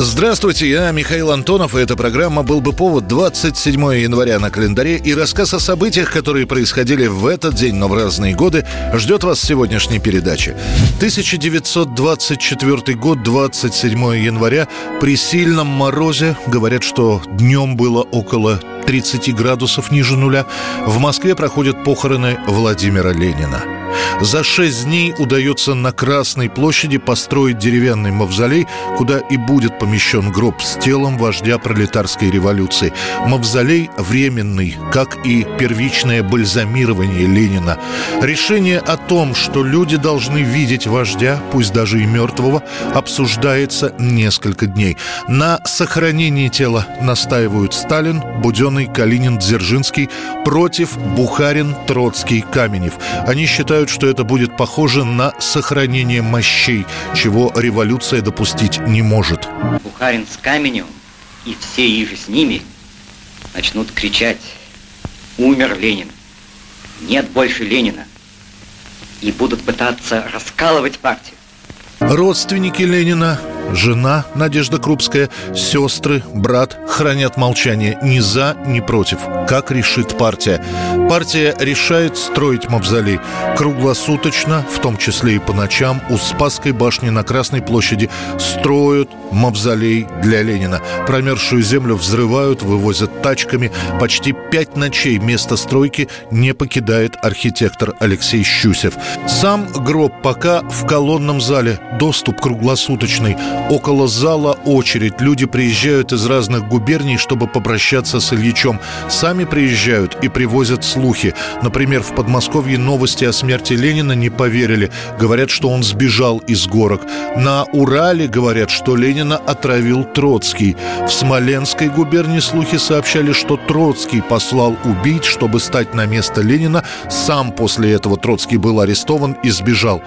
Здравствуйте, я Михаил Антонов, и эта программа «Был бы повод» 27 января на календаре, и рассказ о событиях, которые происходили в этот день, но в разные годы, ждет вас в сегодняшней передаче. 1924 год, 27 января, при сильном морозе, говорят, что днем было около 30 градусов ниже нуля, в Москве проходят похороны Владимира Ленина. За шесть дней удается на Красной площади построить деревянный мавзолей, куда и будет помещен гроб с телом вождя пролетарской революции. Мавзолей временный, как и первичное бальзамирование Ленина. Решение о том, что люди должны видеть вождя, пусть даже и мертвого, обсуждается несколько дней. На сохранении тела настаивают Сталин, Буденный, Калинин, Дзержинский против Бухарин, Троцкий, Каменев. Они считают, считают, что это будет похоже на сохранение мощей, чего революция допустить не может. Бухарин с Каменем и все иже с ними начнут кричать «Умер Ленин! Нет больше Ленина!» и будут пытаться раскалывать партию. Родственники Ленина Жена Надежда Крупская, сестры, брат хранят молчание ни за, ни против. Как решит партия? Партия решает строить мавзолей. Круглосуточно, в том числе и по ночам, у Спасской башни на Красной площади строят мавзолей для Ленина. Промерзшую землю взрывают, вывозят тачками. Почти пять ночей место стройки не покидает архитектор Алексей Щусев. Сам гроб пока в колонном зале. Доступ круглосуточный. Около зала очередь. Люди приезжают из разных губерний, чтобы попрощаться с Ильичом. Сами приезжают и привозят слухи. Например, в Подмосковье новости о смерти Ленина не поверили. Говорят, что он сбежал из горок. На Урале говорят, что Ленина отравил Троцкий. В Смоленской губернии слухи сообщали, что Троцкий послал убить, чтобы стать на место Ленина. Сам после этого Троцкий был арестован и сбежал.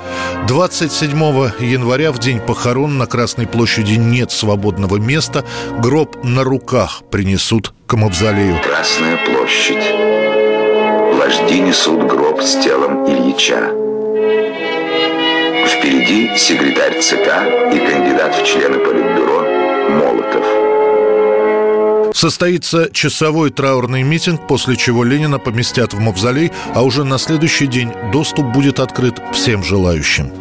27 января, в день похорон на Красной Красной площади нет свободного места, гроб на руках принесут к мавзолею. Красная площадь. Вожди несут гроб с телом Ильича. Впереди секретарь ЦК и кандидат в члены Политбюро Молотов. Состоится часовой траурный митинг, после чего Ленина поместят в мавзолей, а уже на следующий день доступ будет открыт всем желающим.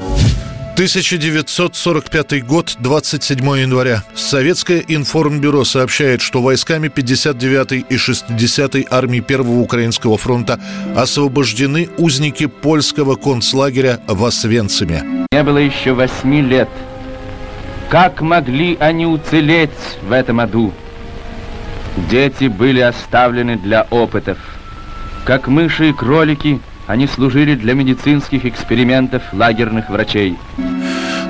1945 год, 27 января. Советское информбюро сообщает, что войсками 59-й и 60-й армии Первого Украинского фронта освобождены узники польского концлагеря в Освенциме. Не было еще восьми лет. Как могли они уцелеть в этом аду? Дети были оставлены для опытов. Как мыши и кролики – они служили для медицинских экспериментов лагерных врачей.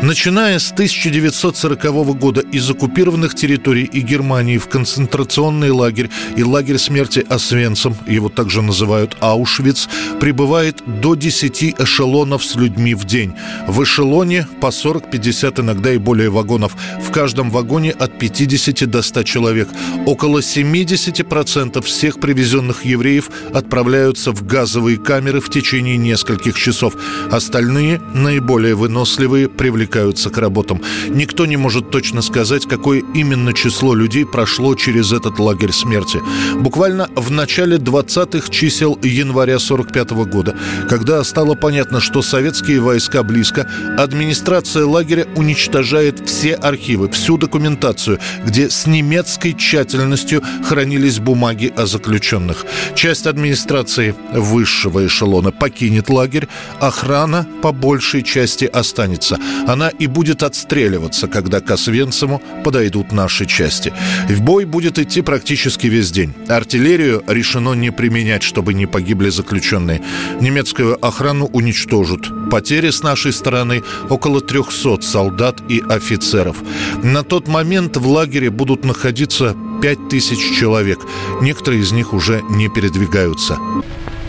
Начиная с 1940 года из оккупированных территорий и Германии в концентрационный лагерь и лагерь смерти Освенцим, его также называют Аушвиц, прибывает до 10 эшелонов с людьми в день. В эшелоне по 40-50, иногда и более вагонов. В каждом вагоне от 50 до 100 человек. Около 70% всех привезенных евреев отправляются в газовые камеры в течение нескольких часов. Остальные, наиболее выносливые, привлекаются к работам. Никто не может точно сказать, какое именно число людей прошло через этот лагерь смерти. Буквально в начале 20-х чисел января 45 года, когда стало понятно, что советские войска близко, администрация лагеря уничтожает все архивы, всю документацию, где с немецкой тщательностью хранились бумаги о заключенных. Часть администрации высшего эшелона покинет лагерь, охрана по большей части останется. Она и будет отстреливаться, когда к Освенциму этому подойдут наши части. В бой будет идти практически весь день. Артиллерию решено не применять, чтобы не погибли заключенные. Немецкую охрану уничтожат. Потери с нашей стороны около 300 солдат и офицеров. На тот момент в лагере будут находиться 5000 человек. Некоторые из них уже не передвигаются.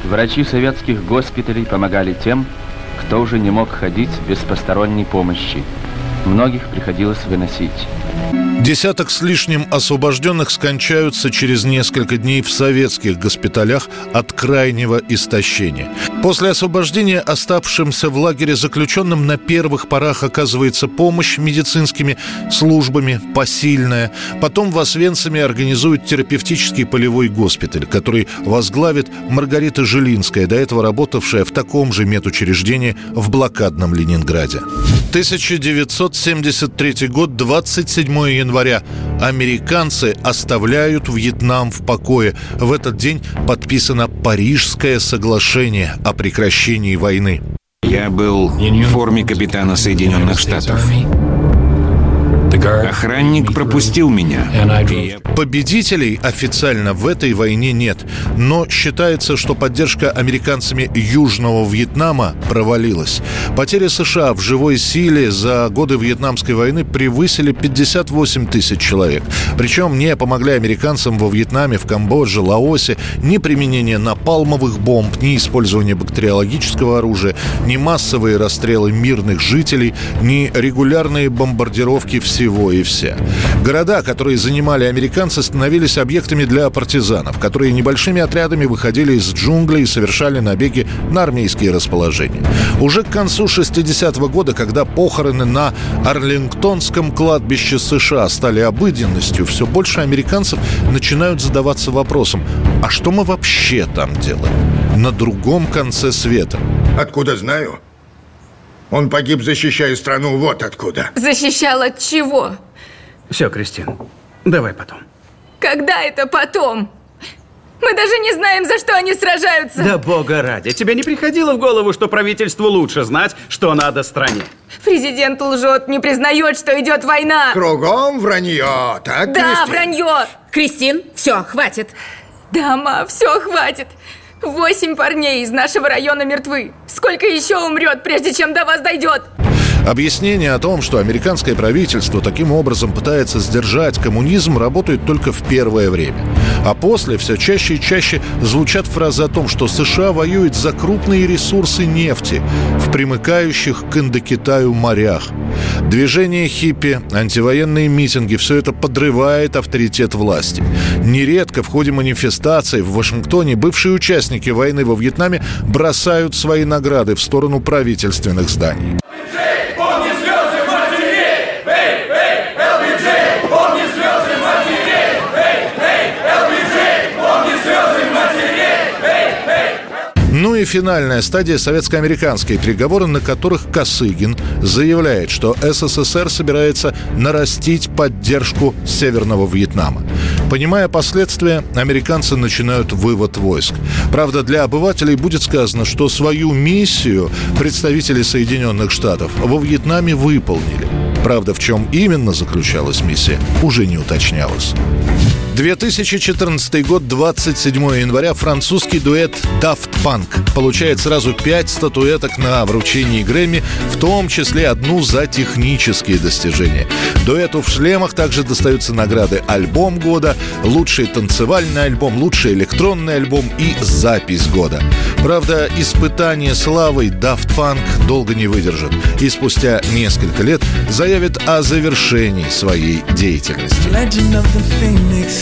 Врачи советских госпиталей помогали тем, кто уже не мог ходить без посторонней помощи. Многих приходилось выносить. Десяток с лишним освобожденных скончаются через несколько дней в советских госпиталях от крайнего истощения. После освобождения оставшимся в лагере заключенным на первых порах оказывается помощь медицинскими службами, посильная. Потом в Освенциме организуют терапевтический полевой госпиталь, который возглавит Маргарита Жилинская, до этого работавшая в таком же медучреждении в блокадном Ленинграде. 1973 год, 27 января. Американцы оставляют Вьетнам в покое. В этот день подписано Парижское соглашение о прекращении войны. Я был в форме капитана Соединенных Штатов. Охранник пропустил меня. Победителей официально в этой войне нет, но считается, что поддержка американцами Южного Вьетнама провалилась. Потери США в живой силе за годы Вьетнамской войны превысили 58 тысяч человек. Причем не помогли американцам во Вьетнаме, в Камбодже, Лаосе ни применение напалмовых бомб, ни использование бактериологического оружия, ни массовые расстрелы мирных жителей, ни регулярные бомбардировки всего всего и вся. Города, которые занимали американцы, становились объектами для партизанов, которые небольшими отрядами выходили из джунглей и совершали набеги на армейские расположения. Уже к концу 60-го года, когда похороны на Арлингтонском кладбище США стали обыденностью, все больше американцев начинают задаваться вопросом, а что мы вообще там делаем? На другом конце света. Откуда знаю? Он погиб, защищая страну, вот откуда. Защищал от чего? Все, Кристин, давай потом. Когда это потом? Мы даже не знаем, за что они сражаются. Да бога ради, тебе не приходило в голову, что правительству лучше знать, что надо стране? Президент лжет, не признает, что идет война. Кругом вранье, так, Да, Кристин? вранье. Кристин, все, хватит. Да, ма, все, хватит. Восемь парней из нашего района мертвы. Сколько еще умрет, прежде чем до вас дойдет? Объяснение о том, что американское правительство таким образом пытается сдержать коммунизм, работает только в первое время. А после все чаще и чаще звучат фразы о том, что США воюет за крупные ресурсы нефти в примыкающих к Индокитаю морях. Движение хиппи, антивоенные митинги – все это подрывает авторитет власти. Нередко в ходе манифестаций в Вашингтоне бывшие участники войны во Вьетнаме бросают свои награды в сторону правительственных зданий. И финальная стадия советско-американские переговоры, на которых Косыгин заявляет, что СССР собирается нарастить поддержку Северного Вьетнама. Понимая последствия, американцы начинают вывод войск. Правда, для обывателей будет сказано, что свою миссию представители Соединенных Штатов во Вьетнаме выполнили. Правда, в чем именно заключалась миссия, уже не уточнялось. 2014 год, 27 января, французский дуэт Daft Punk получает сразу пять статуэток на вручении Грэмми, в том числе одну за технические достижения. Дуэту в шлемах также достаются награды «Альбом года», «Лучший танцевальный альбом», «Лучший электронный альбом» и «Запись года». Правда, испытание славой Daft Punk долго не выдержит и спустя несколько лет заявит о завершении своей деятельности. Legend of the Phoenix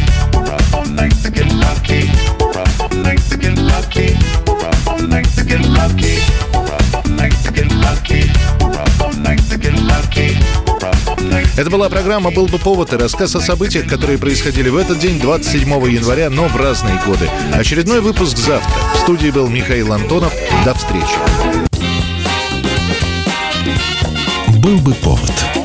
Это была программа «Был бы повод» и рассказ о событиях, которые происходили в этот день, 27 января, но в разные годы. Очередной выпуск завтра. В студии был Михаил Антонов. До встречи. Был бы повод.